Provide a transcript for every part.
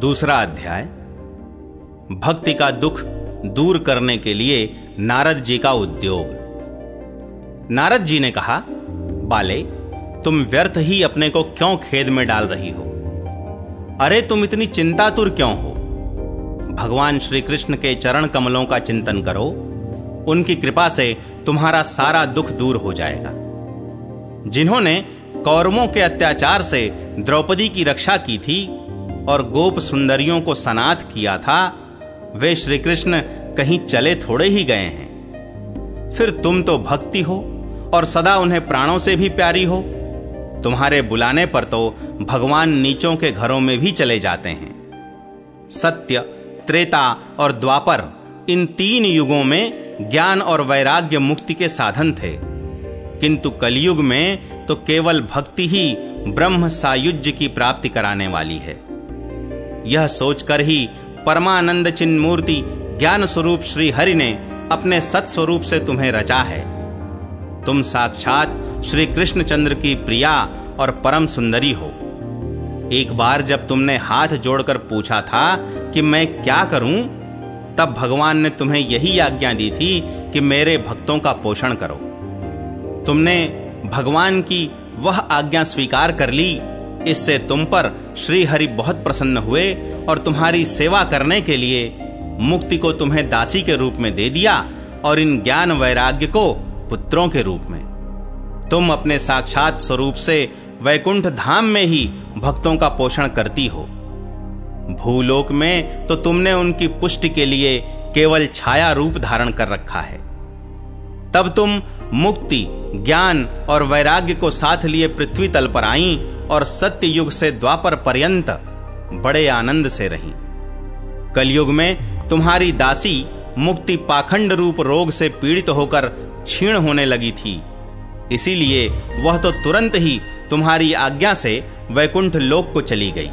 दूसरा अध्याय। भक्ति का दुख दूर करने के लिए नारद जी का उद्योग। नारद जी ने कहा, बाले, तुम व्यर्थ ही अपने को क्यों खेद में डाल रही हो? अरे, तुम इतनी चिंतातुर क्यों हो? भगवान श्री कृष्ण के चरण कमलों का चिंतन करो। उनकी कृपा से तुम्हारा सारा दुख दूर हो जाएगा। जिन्होंने कौरवों के अत्याचार से द्रौपदी की रक्षा की थी और गोप सुंदरियों को सनाथ किया था, वे श्री कृष्ण कहीं चले थोड़े ही गए हैं। फिर तुम तो भक्ति हो और सदा उन्हें प्राणों से भी प्यारी हो। तुम्हारे बुलाने पर तो भगवान नीचों के घरों में भी चले जाते हैं। सत्य, त्रेता और द्वापर इन तीन युगों में ज्ञान और वैराग्य मुक्ति के साधन थे। किंतु कलयुग में तो केवल भक्ति ही ब्रह्म सायुज्य की प्राप्ति कराने वाली है। यह सोचकर ही परमानंद चिन्ह मूर्ति ज्ञान स्वरूप श्री हरि ने अपने सत स्वरूप से तुम्हें रचा है। तुम साक्षात श्री कृष्णचंद्र की प्रिया और परम सुंदरी हो। एक बार जब तुमने हाथ जोड़कर पूछा था कि मैं क्या करूँ, तब भगवान ने तुम्हें यही आज्ञा दी थी कि मेरे भक्तों का पोषण करो। तुमने भगवान की वह आज्ञा स्वीकार कर ली इससे तुम पर श्री हरि बहुत प्रसन्न हुए और तुम्हारी सेवा करने के लिए मुक्ति को तुम्हें दासी के रूप में दे दिया और इन ज्ञान वैराग्य को पुत्रों के रूप में। तुम अपने साक्षात स्वरूप से वैकुंठ धाम में ही भक्तों का पोषण करती हो। भूलोक में तो तुमने उनकी पुष्टि के लिए केवल छाया रूप धारण कर रखा है। तब तुम मुक्ति, ज्ञान और वैराग्य को साथ लिए पृथ्वी तल पर आई और सत्य युग से द्वापर पर्यंत बड़े आनंद से रही। कलयुग में तुम्हारी दासी मुक्ति पाखंड रूप रोग से पीड़ित होकर क्षीण होने लगी थी। इसीलिए वह तो तुरंत ही तुम्हारी आज्ञा से वैकुंठ लोक को चली गई।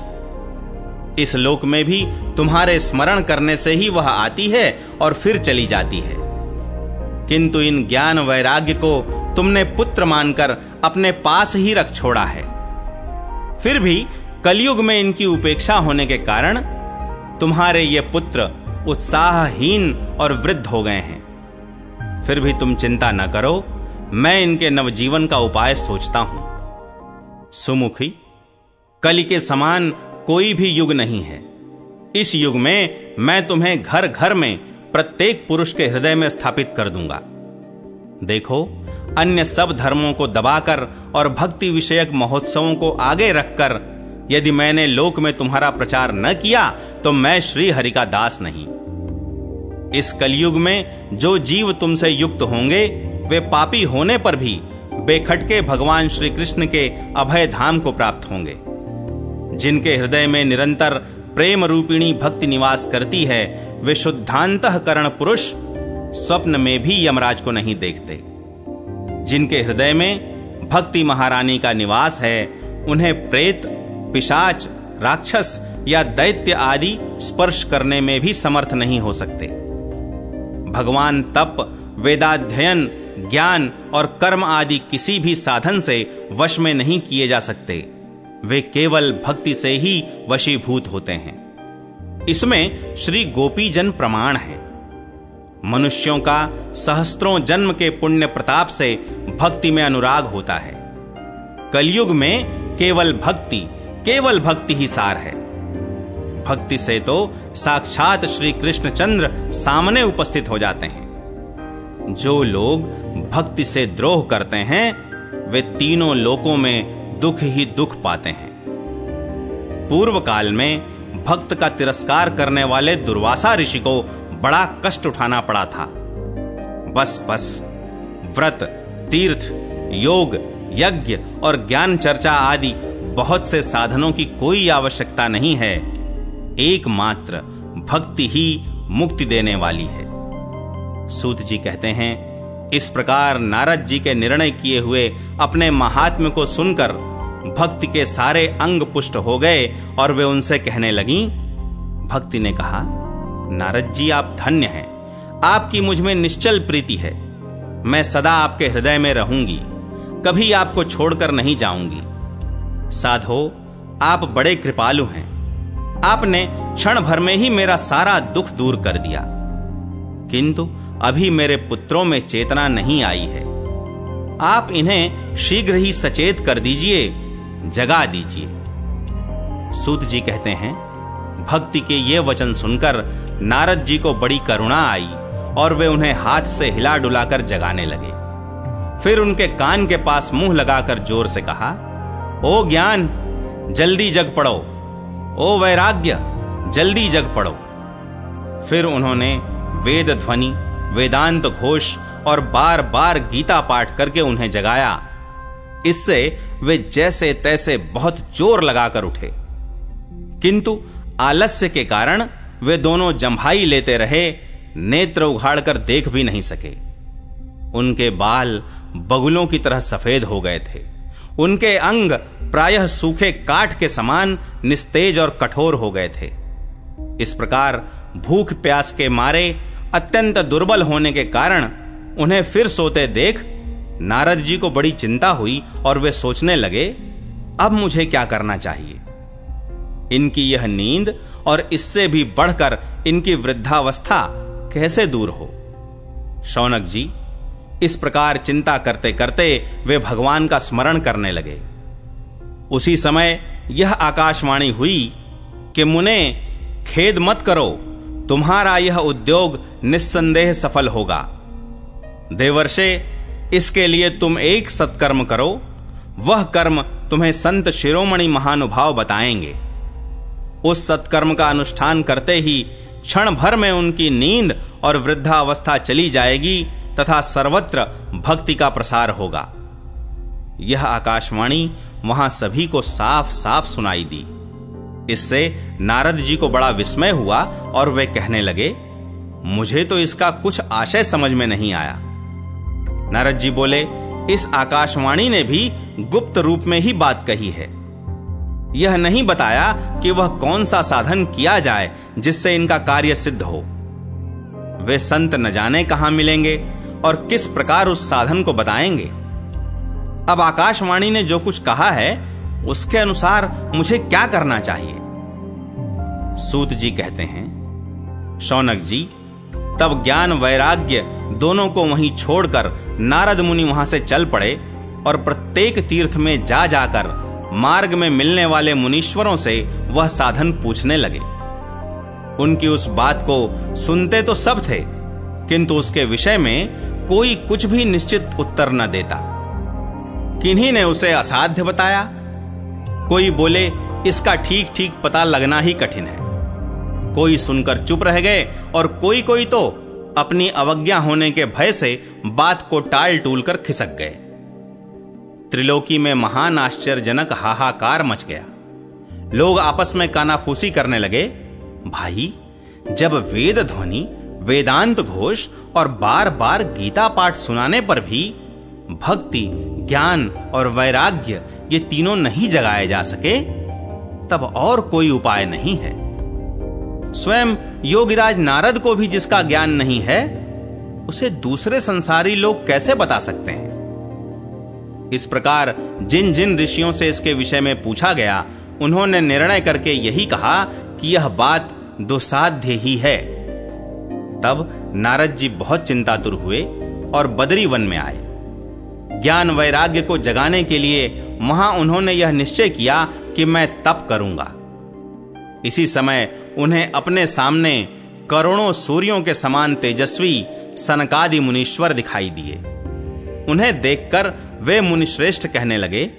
इस लोक में भी तुम्हारे स्मरण करने से ही वह आती है और फिर चली जाती है। किंतु इन ज्ञान वैराग्य को तुमने पुत्र मानकर अपने पास ही रख छोड़ा है। फिर भी कलयुग में इनकी उपेक्षा होने के कारण तुम्हारे ये पुत्र उत्साहहीन और वृद्ध हो गए हैं। फिर भी तुम चिंता न करो, मैं इनके नवजीवन का उपाय सोचता हूँ। सुमुखी, कली के समान कोई भी युग नहीं है। इस युग में मैं तुम्हें घर घर में प्रत्येक पुरुष के हृदय में स्थापित कर दूँगा। देखो अन्य सब धर्मों को दबाकर और भक्ति विषयक महोत्सवों को आगे रखकर, यदि मैंने लोक में तुम्हारा प्रचार न किया तो मैं श्री हरि का दास नहीं। इस कलयुग में जो जीव तुमसे युक्त होंगे, वे पापी होने पर भी बेखटके भगवान श्री कृष्ण के अभय धाम को प्राप्त होंगे, जिनके हृदय में निरंतर प्रेम रूपिणी भक्ति निवास करती है, वे शुद्धांत करण पुरुष स्वप्न में भी यमराज को नहीं देखते। जिनके हृदय में भक्ति महारानी का निवास है, उन्हें प्रेत, पिशाच, राक्षस या दैत्य आदि स्पर्श करने में भी समर्थ नहीं हो सकते। भगवान तप, वेदाध्ययन, ज्ञान और कर्म आदि किसी भी साधन से वश में नहीं किए जा सकते। वे केवल भक्ति से ही वशीभूत होते हैं। इसमें श्री गोपीजन प्रमाण है। मनुष्यों का सहस्त्रों जन्म के पुण्य प्रताप से भक्ति में अनुराग होता है। कलयुग में केवल भक्ति केवल भक्ति ही सार है। भक्ति से तो साक्षात श्री कृष्णचंद्र सामने उपस्थित हो जाते हैं। जो लोग भक्ति से द्रोह करते हैं, वे तीनों लोकों में दुख ही दुख पाते हैं। पूर्व काल में भक्त का तिरस्कार करने वाले दुर्वासा ऋषि को बड़ा कष्ट उठाना पड़ा था। बस बस, व्रत, तीर्थ, योग, यज्ञ और ज्ञान चर्चा आदि बहुत से साधनों की कोई आवश्यकता नहीं है। एकमात्र भक्ति ही मुक्ति देने वाली है। सूत जी कहते हैं, इस प्रकार नारद जी के निर्णय किए हुए अपने महात्म्य को सुनकर भक्ति के सारे अंग पुष्ट हो गए और वे उनसे कहने लगी, भक्ति ने कहा नारद जी, आप धन्य हैं। आपकी मुझमें निश्चल प्रीति है। मैं सदा आपके हृदय में रहूँगी। कभी आपको छोड़कर नहीं जाऊँगी। साधो, आप बड़े कृपालु हैं। आपने क्षण भर में ही मेरा सारा दुख दूर कर दिया। किंतु अभी मेरे पुत्रों में चेतना नहीं आई है। आप इन्हें शीघ्र ही सचेत कर दीजिए, जगा दीजिए। सूत जी कहते हैं भक्ति के ये वचन सुनकर नारद जी को बड़ी करुणा आई और वे उन्हें हाथ से हिला डुलाकर जगाने लगे। फिर उनके कान के पास मुँह लगाकर ज़ोर से कहा, ओ ज्ञान, जल्दी जग पड़ो। ओ वैराग्य, जल्दी जग पड़ो। फिर उन्होंने वेद ध्वनि, वेदांत घोष और बार बार गीता पाठ करके उन्हें जगाया। इससे वे जैसे तैसे बहुत ज़ोर लगाकर उठे। किंतु आलस्य के कारण वे दोनों जम्भाई लेते रहे, नेत्र उघाड़कर देख भी नहीं सके। उनके बाल बगुलों की तरह सफ़ेद हो गए थे। उनके अंग प्रायः सूखे काठ के समान निस्तेज और कठोर हो गए थे। इस प्रकार भूख प्यास के मारे अत्यंत दुर्बल होने के कारण उन्हें फिर सोते देख नारद जी को बड़ी चिंता हुई और वे सोचने लगे, अब मुझे क्या करना चाहिए? इनकी यह नींद और इससे भी बढ़कर इनकी वृद्धावस्था कैसे दूर हो? शौनक जी, इस प्रकार चिंता करते करते वे भगवान का स्मरण करने लगे। उसी समय यह आकाशवाणी हुई कि मुने, खेद मत करो, तुम्हारा यह उद्योग निस्संदेह सफल होगा। देवर्षे, इसके लिए तुम एक सत्कर्म करो, वह कर्म तुम्हें संत शिरोमणि महानुभाव बताएँगे। उस सत्कर्म का अनुष्ठान करते ही क्षण भर में उनकी नींद और वृद्धावस्था चली जाएगी तथा सर्वत्र भक्ति का प्रसार होगा। यह आकाशवाणी वहाँ सभी को साफ़ साफ़ सुनाई दी। इससे नारद जी को बड़ा विस्मय हुआ और वे कहने लगे, मुझे तो इसका कुछ आशय समझ में नहीं आया। नारद जी बोले, इस आकाशवाणी ने भी गुप्त रूप में ही बात कही है। यह नहीं बताया कि वह कौन सा साधन किया जाए जिससे इनका कार्य सिद्ध हो। वे संत न जाने कहाँ मिलेंगे और किस प्रकार उस साधन को बताएँगे? अब आकाशवाणी ने जो कुछ कहा है, उसके अनुसार मुझे क्या करना चाहिए? सूत जी कहते हैं, शौनक जी, तब ज्ञान वैराग्य दोनों को वहीं छोड़कर नारद मुनि वहाँ से चल पड़े और प्रत्येक तीर्थ में जा जाकर मार्ग में मिलने वाले मुनीश्वरों से वह साधन पूछने लगे। उनकी उस बात को सुनते तो सब थे, किंतु उसके विषय में कोई कुछ भी निश्चित उत्तर न देता। किन्हीं ने उसे असाध्य बताया? कोई बोले, इसका ठीक ठीक पता लगना ही कठिन है। कोई सुनकर चुप रह गए, और कोई कोई तो अपनी अवज्ञा होने के भय से बात को टाल टूल कर खिसक गए। त्रिलोकी में महान आश्चर्यजनक हाहाकार मच गया। लोग आपस में कानाफूसी करने लगे, भाई, जब वेद ध्वनि, वेदांत घोष और बार बार गीता पाठ सुनाने पर भी भक्ति, ज्ञान और वैराग्य ये तीनों नहीं जगाए जा सके, तब और कोई उपाय नहीं है। स्वयं योगिराज नारद को भी जिसका ज्ञान नहीं है, उसे दूसरे संसारी लोग कैसे बता सकते हैं? इस प्रकार जिन जिन ऋषियों से इसके विषय में पूछा गया, उन्होंने निर्णय करके यही कहा कि यह बात दुसाध्य ही है। तब नारद जी बहुत चिंतातुर हुए और बदरी वन में आए। ज्ञान वैराग्य को जगाने के लिए वहाँ उन्होंने यह निश्चय किया कि मैं तप करूँगा। इसी समय उन्हें अपने सामने करोड़ों सूर्यों के समान तेजस्वी सनकादि मुनीश्वर दिखाई दिए। उन्हें देखकर वे मुनिश्रेष्ठ कहने लगे,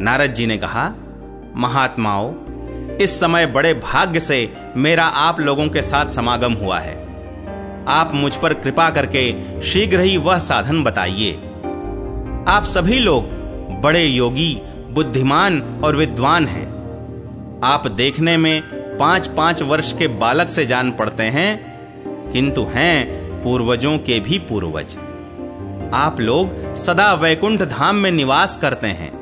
नारद जी ने कहा, महात्माओं, इस समय बड़े भाग्य से मेरा आप लोगों के साथ समागम हुआ है। आप मुझ पर कृपा करके शीघ्र ही वह साधन बताइए। आप सभी लोग बड़े योगी, बुद्धिमान और विद्वान हैं। आप देखने में पाँच पाँच वर्ष के बालक से जान पड़ते हैं, किंतु हैं पूर्वजों के भी पूर्वज। आप लोग सदा वैकुंठ धाम में निवास करते हैं।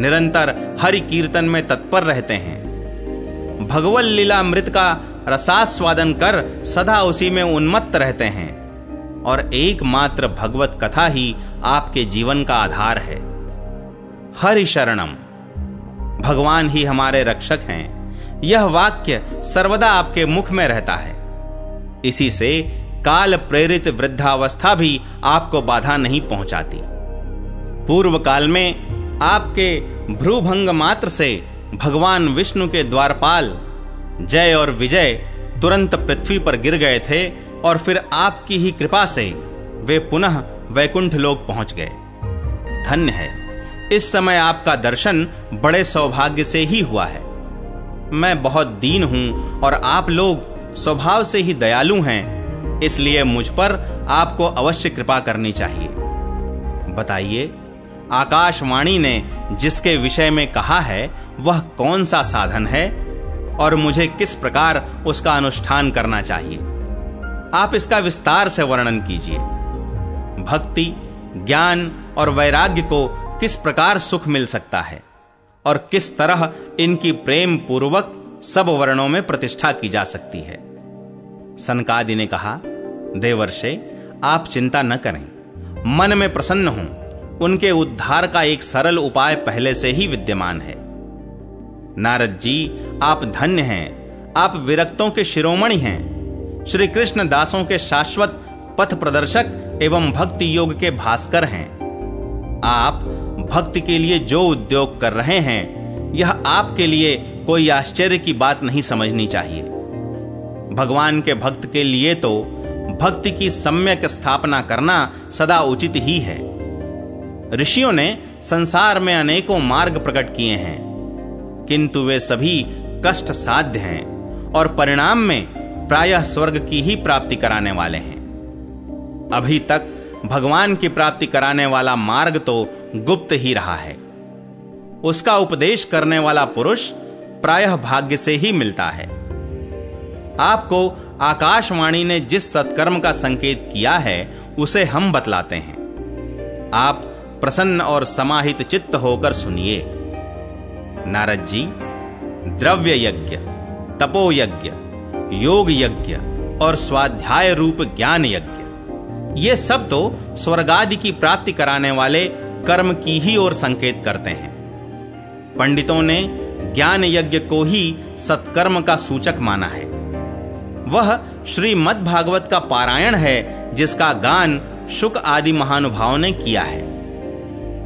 निरंतर हरि कीर्तन में तत्पर रहते हैं। भगवल लीला मृत का रसास्वादन कर सदा उसी में उन्मत्त रहते हैं। और एकमात्र भगवत कथा ही आपके जीवन का आधार है। हरि शरणम। भगवान ही हमारे रक्षक हैं। यह वाक्य सर्वदा आपके मुख में रहता है। इसी से काल प्रेरित वृद्धावस्था भी आपको बाधा नहीं पहुंचाती। पूर्व काल में आपके भ्रूभंग मात्र से भगवान विष्णु के द्वारपाल जय और विजय तुरंत पृथ्वी पर गिर गए थे और फिर आपकी ही कृपा से वे पुनः वैकुंठ लोक पहुँच गए। धन्य है। इस समय आपका दर्शन बड़े सौभाग्य से ही हुआ है। मैं बहुत दीन हूँ और आप लोग स्वभाव से ही दयालु हैं। इसलिए मुझ पर आपको अवश्य कृपा करनी चाहिए। बताइए, आकाशवाणी ने जिसके विषय में कहा है, वह कौन सा साधन है और मुझे किस प्रकार उसका अनुष्ठान करना चाहिए? आप इसका विस्तार से वर्णन कीजिए। भक्ति, ज्ञान और वैराग्य को किस प्रकार सुख मिल सकता है और किस तरह इनकी प्रेम पूर्वक सब वर्णों में प्रतिष्ठा की जा सकती है? सनकादि ने कहा देवर्षे, आप चिंता न करें। मन में प्रसन्न हों, उनके उद्धार का एक सरल उपाय पहले से ही विद्यमान है। नारद जी, आप धन्य हैं, आप विरक्तों के शिरोमणि हैं। श्री कृष्ण दासों के शाश्वत पथ प्रदर्शक एवं भक्ति योग के भास्कर हैं। आप भक्ति के लिए जो उद्योग कर रहे हैं, यह आपके लिए कोई आश्चर्य की बात नहीं समझनी चाहिए। भगवान के भक्त के लिए तो भक्ति की सम्यक स्थापना करना सदा उचित ही है। ऋषियों ने संसार में अनेकों मार्ग प्रकट किए हैं, किंतु वे सभी कष्ट साध्य हैं और परिणाम में प्रायः स्वर्ग की ही प्राप्ति कराने वाले हैं। अभी तक भगवान की प्राप्ति कराने वाला मार्ग तो गुप्त ही रहा है। उसका उपदेश करने वाला पुरुष प्रायः भाग्य से ही मिलता है। आपको आकाशवाणी ने जिस सत्कर्म का संकेत किया है, उसे हम बतलाते हैं। आप प्रसन्न और समाहित चित्त होकर सुनिए। नारद जी द्रव्य यज्ञ तपो यज्ञ योग यज्ञ और स्वाध्याय रूप ज्ञान यज्ञ ये सब तो स्वर्गादि की प्राप्ति कराने वाले कर्म की ही ओर संकेत करते हैं। पंडितों ने ज्ञान यज्ञ को ही सत्कर्म का सूचक माना है। वह श्रीमद भागवत का पारायण है, जिसका गान शुक आदि महानुभावों ने किया है।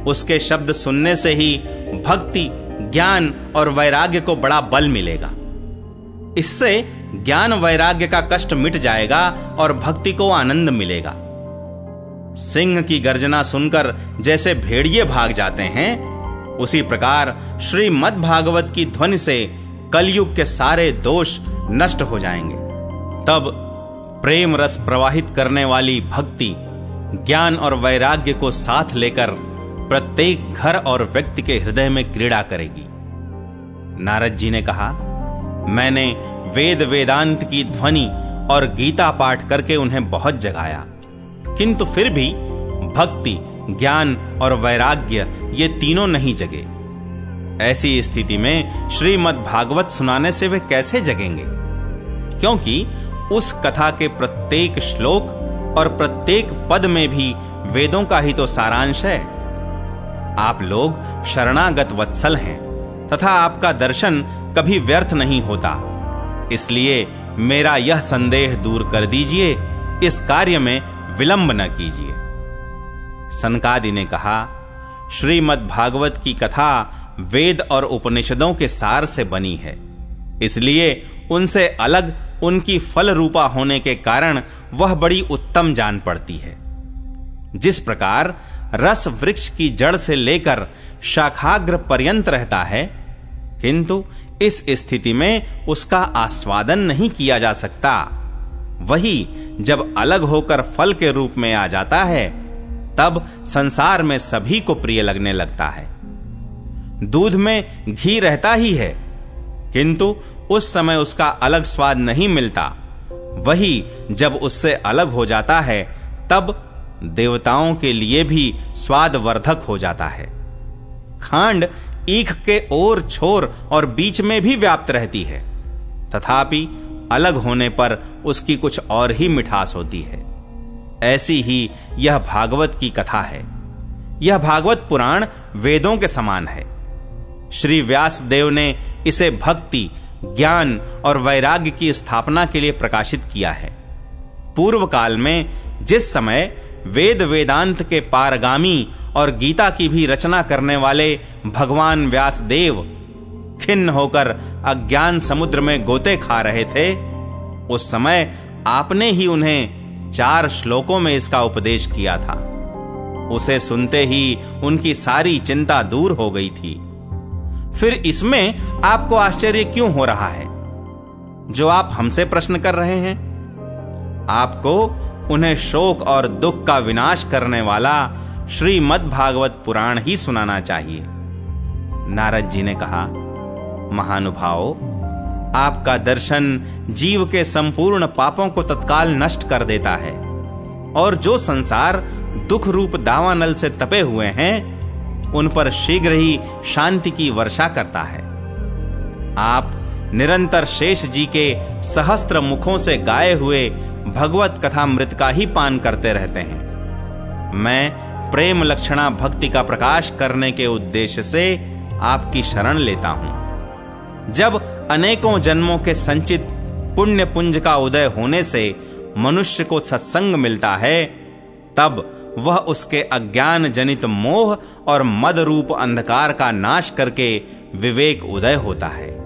उसके शब्द सुनने से ही भक्ति, ज्ञान और वैराग्य को बड़ा बल मिलेगा। इससे ज्ञान वैराग्य का कष्ट मिट जाएगा और भक्ति को आनंद मिलेगा। सिंह की गर्जना सुनकर जैसे भेड़िए भाग जाते हैं, उसी प्रकार श्रीमद भागवत की ध्वनि से कलयुग के सारे दोष नष्ट हो जाएँगे। तब प्रेम रस प्रवाहित करने वाली भक्ति, ज्ञान और वैराग्य को साथ लेकर प्रत्येक घर और व्यक्ति के हृदय में क्रीड़ा करेगी। नारद जी ने कहा, मैंने वेद वेदांत की ध्वनि और गीता पाठ करके उन्हें बहुत जगाया। किंतु फिर भी भक्ति, ज्ञान और वैराग्य ये तीनों नहीं जगे। ऐसी स्थिति में श्रीमद् भागवत सुनाने से वे कैसे जगेंगे? क्योंकि उस कथा के प्रत्येक श्लोक और प्रत्येक पद में भी वेदों का ही तो सारांश है। आप लोग शरणागत वत्सल हैं, तथा आपका दर्शन कभी व्यर्थ नहीं होता। इसलिए मेरा यह संदेह दूर कर दीजिए, इस कार्य में विलंब न कीजिए। सनकादि ने कहा, श्रीमद् भागवत की कथा वेद और उपनिषदों के सार से बनी है, इसलिए उनसे अलग उनकी फल रूपा होने के कारण वह बड़ी उत्तम जान पड़ती है। जिस प्रकार रस वृक्ष की जड़ से लेकर शाखाग्र पर्यंत रहता है, किंतु इस स्थिति में उसका आस्वादन नहीं किया जा सकता। वही जब अलग होकर फल के रूप में आ जाता है, तब संसार में सभी को प्रिय लगने लगता है। दूध में घी रहता ही है किंतु उस समय उसका अलग स्वाद नहीं मिलता। वही जब उससे अलग हो जाता है, तब देवताओं के लिए भी स्वादवर्धक हो जाता है। खांड ईख के ओर छोर और बीच में भी व्याप्त रहती है। तथापि अलग होने पर उसकी कुछ और ही मिठास होती है। ऐसी ही यह भागवत की कथा है। यह भागवत पुराण वेदों के समान है। श्री व्यास देव ने इसे भक्ति, ज्ञान और वैराग्य की स्थापना के लिए प्रकाशित किया है। पूर्व काल में जिस समय वेद वेदांत के पारगामी और गीता की भी रचना करने वाले भगवान व्यास देव खिन्न होकर अज्ञान समुद्र में गोते खा रहे थे, उस समय आपने ही उन्हें चार श्लोकों में इसका उपदेश किया था। उसे सुनते ही उनकी सारी चिंता दूर हो गई थी। फिर इसमें आपको आश्चर्य क्यों हो रहा है? जो आप हमसे प्रश्न कर रहे हैं। आपको उन्हें शोक और दुख का विनाश करने वाला श्रीमद् भागवत पुराण ही सुनाना चाहिए। नारद जी ने कहा, महानुभाव, आपका दर्शन जीव के संपूर्ण पापों को तत्काल नष्ट कर देता है, और जो संसार दुख रूप दावानल से तपे हुए हैं उन पर शीघ्र ही शांति की वर्षा करता है। आप निरंतर शेष जी के सहस्त्र मुखों से गाए हुए भगवत कथा मृत का ही पान करते रहते हैं। मैं प्रेम लक्षणा भक्ति का प्रकाश करने के उद्देश्य से आपकी शरण लेता हूँ। जब अनेकों जन्मों के संचित पुण्य पुंज का उदय होने से मनुष्य को सत्संग मिलता है, तब वह उसके अज्ञान जनित मोह और मद रूप अंधकार का नाश करके विवेक उदय होता है।